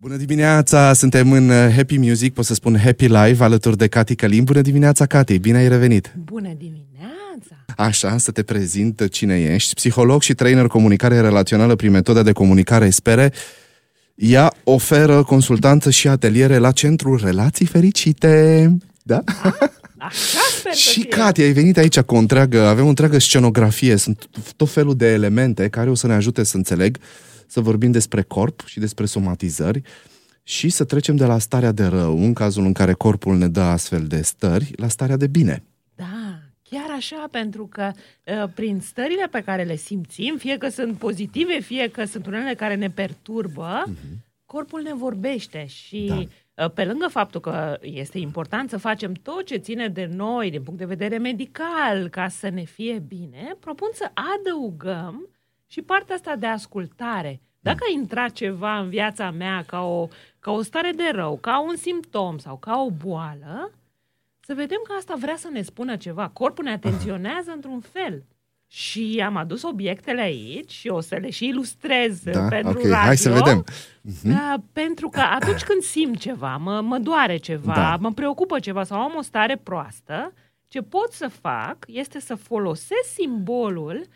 Bună dimineața, suntem în uh, Happy Music, pot să spun Happy Live, alături de Cati Călin. Bună dimineața, Cati, bine ai revenit! Bună dimineața! Așa, să te prezint cine ești. Psiholog și trainer comunicare relațională prin metoda de comunicare Spere. Ea oferă consultanță și ateliere la Centrul Relații Fericite. Da? Așa sper să Și fie. Cati, ai venit aici cu o întreagă, avem o întreagă scenografie, sunt tot felul de elemente care o să ne ajute să înțeleg, să vorbim despre corp și despre somatizări și să trecem de la starea de rău, în cazul în care corpul ne dă astfel de stări, la starea de bine. Da, chiar așa, pentru că uh, prin stările pe care le simțim, fie că sunt pozitive, fie că sunt unele care ne perturbă, corpul ne vorbește și Da. uh, pe lângă faptul că este important să facem tot ce ține de noi din punct de vedere medical ca să ne fie bine, propun să adăugăm și partea asta de ascultare. Dacă a intrat ceva în viața mea ca o, ca o stare de rău, ca un simptom sau ca o boală, să vedem că asta vrea să ne spună ceva. Corpul ne atenționează într-un fel. Și am adus obiectele aici și o să le și ilustrez Da? pentru ok, radio. hai să vedem. Da, pentru că atunci când simt ceva, mă, mă doare ceva, Da. mă preocupă ceva sau am o stare proastă, ce pot să fac este să folosesc simbolul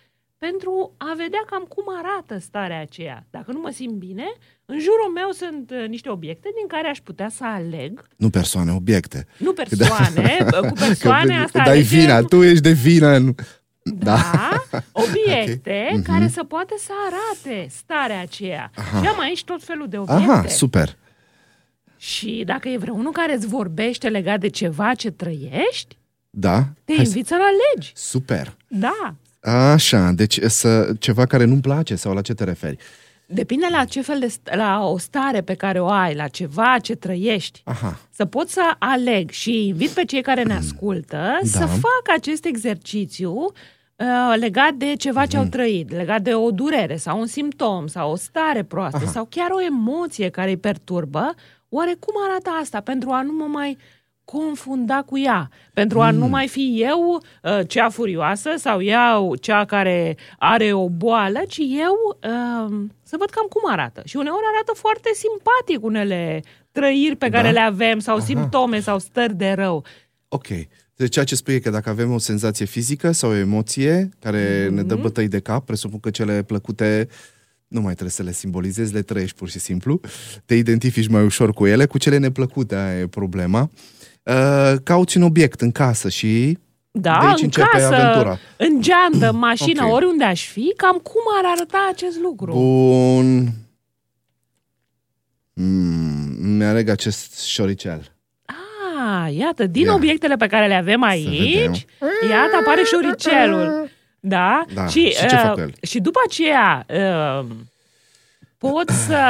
pentru a vedea cam cum arată starea aceea. Dacă nu mă simt bine, în jurul meu sunt uh, niște obiecte din care aș putea să aleg, Nu persoane, obiecte. nu persoane, cu persoane că, asta că dai alegem- vina, tu ești de vină. în- da, obiecte Ok. Mhm. care să poată să arate starea aceea. Și am aici tot felul de obiecte. Aha, super. Și dacă e vreunul care îți vorbește legat de ceva ce trăiești, Da? te Hai să- invit să-l alegi. Super. Da. Așa, deci să, ceva care nu-mi place sau la ce te referi? Depinde la ce fel de st- la o stare pe care o ai, la ceva ce trăiești. Aha. Să pot să aleg și invit pe cei care ne ascultă Da. să facă acest exercițiu uh, legat de ceva ce au trăit, legat de o durere sau un simptom sau o stare proastă Aha. sau chiar o emoție care îi perturbă. Oare cum arată asta pentru a nu mă mai confunda cu ea, pentru a nu mai fi eu uh, cea furioasă sau eu cea care are o boală, ci eu uh, să văd cam cum arată. Și uneori arată foarte simpatic unele trăiri pe care Da? le avem sau Aha. simptome sau stări de rău. Ok. Deci ceea ce spui e că dacă avem o senzație fizică sau o emoție care ne Mhm. dă bătăi de cap, presupun că cele plăcute nu mai trebuie să le simbolizezi, le trăiești pur și simplu, te identifici mai ușor cu ele, cu cele neplăcute, aia e problema. Uh, cauți un obiect în casă și Da, de aici în începe casă, aventura. în geantă, în mașină, Ok. oriunde aș fi, cam cum ar arăta acest lucru? Bun. Mm, mi-aleg acest șoricel. Ah, iată, din Ia. obiectele pe care le avem aici, iată, apare șoricelul. Da? Da, și ce uh, fac cu el? Și după aceea uh, pot să,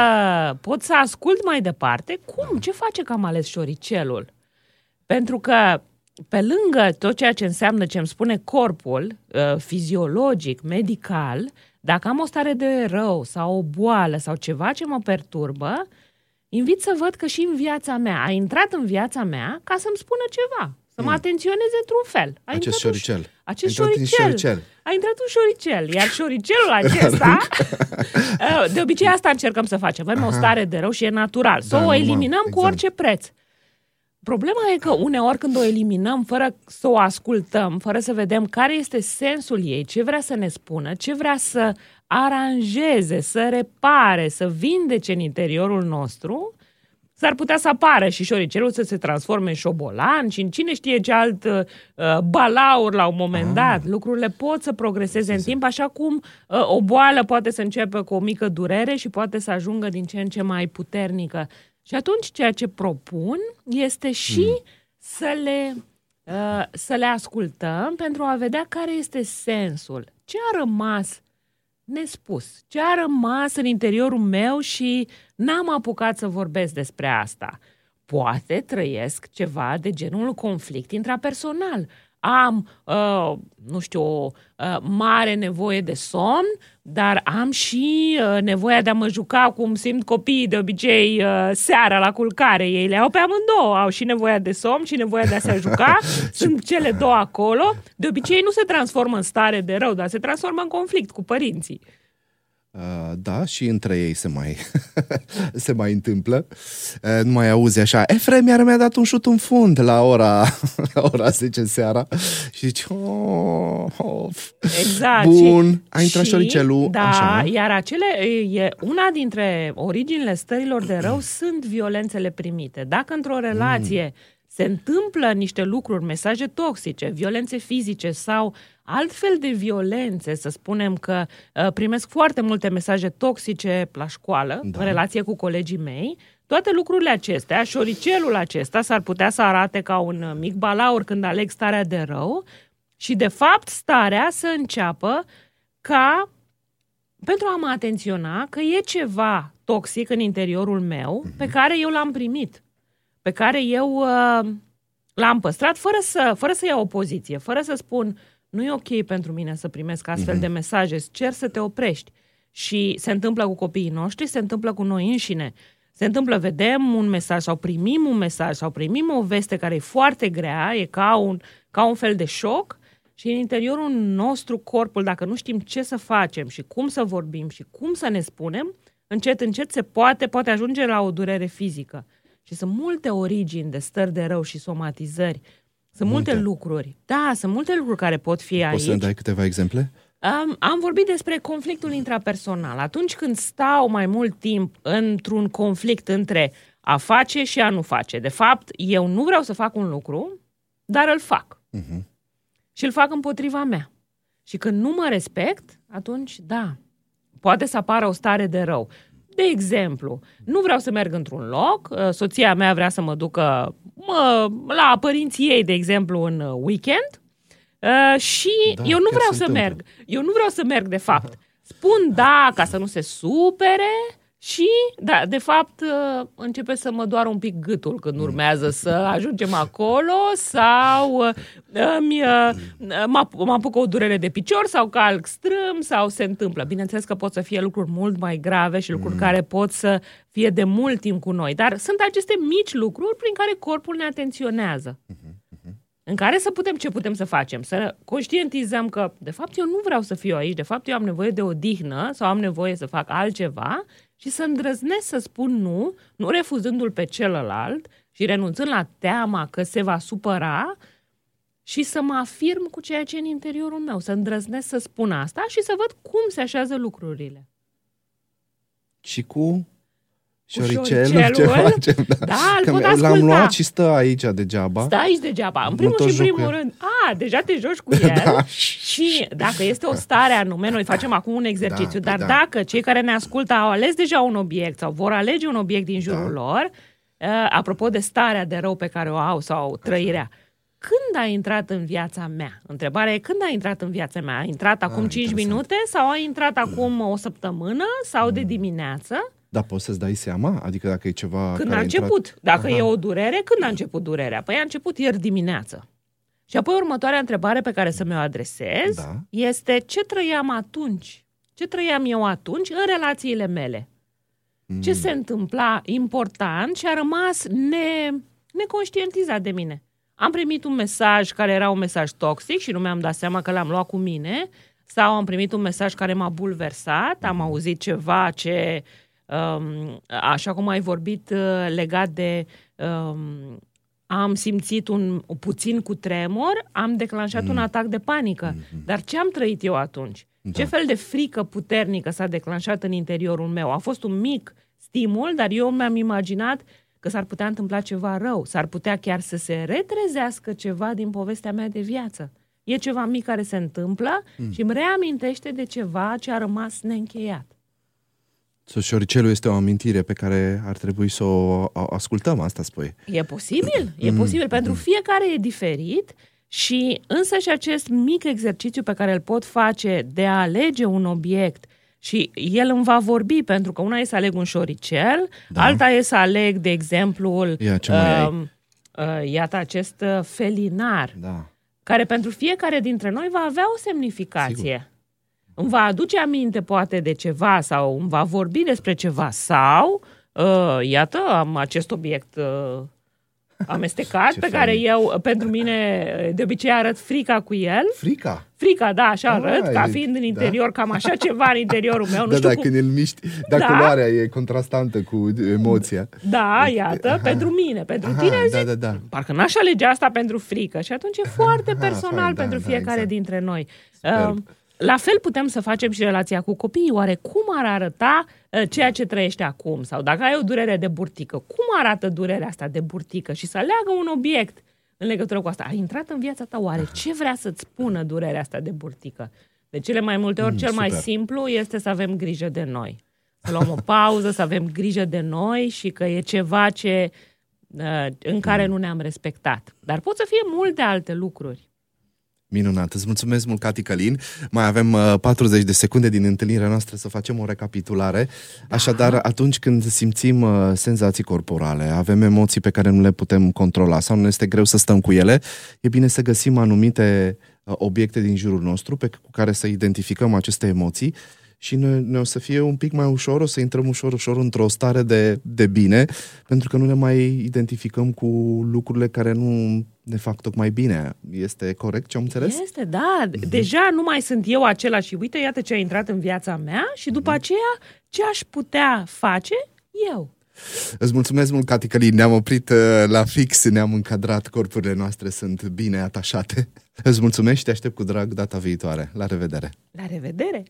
pot să ascult mai departe cum, ce face că am ales șoricelul. Pentru că pe lângă tot ceea ce înseamnă ce îmi spune corpul, uh, fiziologic, medical, dacă am o stare de rău sau o boală sau ceva ce mă perturbă, invit să văd că și în viața mea, a intrat în viața mea ca să-mi spună ceva, să mă atenționeze într-un fel. A Acest intrat un- șoricel. Acest A intrat în șoricel. șoricel. A intrat un șoricel, iar șoricelul acesta, uh, de obicei asta încercăm să facem. Avem o stare de rău și e natural. Să Da, o normal, eliminăm cu exact. orice preț. Problema e că uneori când o eliminăm fără să o ascultăm, fără să vedem care este sensul ei, ce vrea să ne spună, ce vrea să aranjeze, să repare, să vindece în interiorul nostru, s-ar putea să apară și șoricelul să se transforme în șobolan și în cine știe ce alt uh, balaur la un moment dat. Lucrurile pot să progreseze în timp, așa cum uh, o boală poate să începe cu o mică durere și poate să ajungă din ce în ce mai puternică. Și atunci ceea ce propun este și să le uh, să le ascultăm pentru a vedea care este sensul. Ce a rămas nespus? Ce a rămas în interiorul meu și n-am apucat să vorbesc despre asta? Poate trăiesc ceva de genul conflict intrapersonal. Am, uh, nu știu, o uh, mare nevoie de somn, dar am și uh, nevoia de a mă juca cum simt copiii de obicei uh, seara la culcare. Ei le au pe amândouă, au și nevoia de somn și nevoia de a se juca. Sunt cele două acolo. De obicei nu se transformă în stare de rău, dar se transformă în conflict cu părinții. Uh, da, și între ei se mai, se mai întâmplă. Uh, nu mai auzi așa, Efrem iar mi-a dat un șut în fund la ora, la ora 10 seara și zici, oh, of. Exact. Bun, și, a intrat și, șoricelul. Da, așa. iar acele, e, una dintre originile stărilor de rău sunt violențele primite. Dacă într-o relație mm. Se întâmplă niște lucruri, mesaje toxice, violențe fizice sau altfel de violențe, să spunem că uh, primesc foarte multe mesaje toxice la școală, da. în relație cu colegii mei, toate lucrurile acestea, șoricelul acesta s-ar putea să arate ca un mic balaur când aleg starea de rău și, de fapt, starea să înceapă ca pentru a mă atenționa că e ceva toxic în interiorul meu pe care eu l-am primit, pe care eu uh, l-am păstrat fără să, fără să iau o poziție, fără să spun nu e ok pentru mine să primesc astfel uh-huh. de mesaje, îți cer să te oprești. Și se întâmplă cu copiii noștri, se întâmplă cu noi înșine. Se întâmplă, vedem un mesaj sau primim un mesaj sau primim o veste care e foarte grea, e ca un, ca un fel de șoc și în interiorul nostru, corpul, dacă nu știm ce să facem și cum să vorbim și cum să ne spunem, încet, încet se poate, poate ajunge la o durere fizică. Și sunt multe origini de stări de rău și somatizări sunt multe, multe lucruri. Da, sunt multe lucruri care pot fi aici. Poți să dai câteva exemple? Um, am vorbit despre conflictul intrapersonal. Atunci când stau mai mult timp într-un conflict între a face și a nu face. De fapt, eu nu vreau să fac un lucru, dar îl fac. Uh-huh. Și îl fac împotriva mea. Și când nu mă respect, atunci, da, poate să apară o stare de rău. De exemplu, nu vreau să merg într-un loc, uh, soția mea vrea să mă ducă mă, la părinții ei, de exemplu, în weekend uh, și da, eu nu vreau să întâmplă. merg. Eu nu vreau să merg, de fapt. Spun da ca să nu se supere și, da, de fapt, uh, începe să mă doară un pic gâtul când urmează să ajungem acolo sau uh, îmi, uh, mă, mă apucă o durere de picior sau calc strâm sau se întâmplă. Bineînțeles că pot să fie lucruri mult mai grave și lucruri mm. care pot să fie de mult timp cu noi, dar sunt aceste mici lucruri prin care corpul ne atenționează. Mm-hmm. În care să putem, ce putem să facem? Să conștientizăm că, de fapt, eu nu vreau să fiu aici, de fapt, eu am nevoie de o dihnă sau am nevoie să fac altceva și să îndrăznesc să spun nu, nu refuzându-l pe celălalt și renunțând la teama că se va supăra și să mă afirm cu ceea ce e în interiorul meu, să îndrăznesc să spun asta și să văd cum se așează lucrurile. Și cu șoricelul, ce facem? Da, da îl pot asculta. L-am luat și stă aici degeaba. Stă aici degeaba. În primul și în primul rând, a, deja te joci cu el da. și dacă este o stare anume, noi facem acum un exercițiu, da, dar da. dacă cei care ne ascultă au ales deja un obiect sau vor alege un obiect din jurul da. lor, uh, apropo de starea de rău pe care o au sau trăirea, când a intrat în viața mea? Întrebarea e când a intrat în viața mea? A intrat acum a, 5 interesant. minute sau a intrat acum o săptămână sau de dimineață? Da, poți să-ți dai seama? Adică dacă e ceva Când care a început. Intrat... Dacă Aha. e o durere, când a început durerea? Păi a început ieri dimineață. Și apoi următoarea întrebare pe care să mi-o adresez da. este ce trăiam atunci? Ce trăiam eu atunci în relațiile mele? Mm. Ce se întâmpla important și a rămas ne, neconștientizat de mine? Am primit un mesaj care era un mesaj toxic și nu mi-am dat seama că l-am luat cu mine sau am primit un mesaj care m-a bulversat, am auzit ceva ce Um, așa cum ai vorbit uh, legat de um, am simțit un puțin cu tremur, am declanșat mm. un atac de panică. Mm-hmm. Dar ce am trăit eu atunci? Da. Ce fel de frică puternică s-a declanșat în interiorul meu? A fost un mic stimul, dar eu mi-am imaginat că s-ar putea întâmpla ceva rău, s-ar putea chiar să se retrezească ceva din povestea mea de viață. E ceva mic care se întâmplă mm. și îmi reamintește de ceva ce a rămas neîncheiat. Șoricelul este o amintire pe care ar trebui să o ascultăm, asta spui. E posibil, e mm. posibil. Pentru fiecare e diferit și însă și acest mic exercițiu pe care îl pot face de a alege un obiect și el îmi va vorbi, pentru că una e să aleg un șoricel, da. alta e să aleg, de exemplu, Ia, ce mai uh, uh, iată acest uh, felinar, da. care pentru fiecare dintre noi va avea o semnificație. Sigur îmi va aduce aminte poate de ceva sau îmi va vorbi despre ceva sau, uh, iată, am acest obiect uh, amestecat, Ce pe fain. care eu, pentru mine, de obicei arăt frica cu el. Frica. Frica, da, așa Ah, arăt, ca e- fiind în da. interior, cam așa ceva în interiorul meu. Nu da, știu da, cum... când îl miști, dar Da. culoarea e contrastantă cu emoția. Da, iată, Aha. pentru mine. Pentru Aha, tine, da, zic, da, da. parcă n-aș alege asta pentru frică. Și atunci e foarte Aha, personal fain, da, pentru da, fiecare exact. dintre noi. Superb. Uh, la fel putem să facem și relația cu copiii. Oare cum ar arăta uh, ceea ce trăiește acum? Sau dacă ai o durere de burtică, cum arată durerea asta de burtică? Și să aleagă un obiect în legătură cu asta. A intrat în viața ta oare? Ce vrea să-ți spună durerea asta de burtică? De cele mai multe ori, Mm, cel mai super. simplu este să avem grijă de noi. Să luăm o pauză, să avem grijă de noi și că e ceva ce, uh, în care nu ne-am respectat. Dar pot să fie multe alte lucruri. Minunat, îți mulțumesc mult, Cati Călin. Mai avem uh, 40 de secunde din întâlnirea noastră să facem o recapitulare. Așadar, atunci când simțim uh, senzații corporale, avem emoții pe care nu le putem controla sau ne este greu să stăm cu ele, e bine să găsim anumite uh, obiecte din jurul nostru pe cu care să identificăm aceste emoții și ne, ne o să fie un pic mai ușor, o să intrăm ușor, ușor într-o stare de, de bine, pentru că nu ne mai identificăm cu lucrurile care nu ne fac tocmai bine. Este corect ce am înțeles? Este, da. Deja nu mai sunt eu acela și uite, iată ce a intrat în viața mea și după aceea ce aș putea face eu. Îți mulțumesc mult, Cati Călin. Ne-am oprit uh, la fix, ne-am încadrat, corpurile noastre sunt bine atașate. Îți mulțumesc și te aștept cu drag data viitoare. La revedere! La revedere!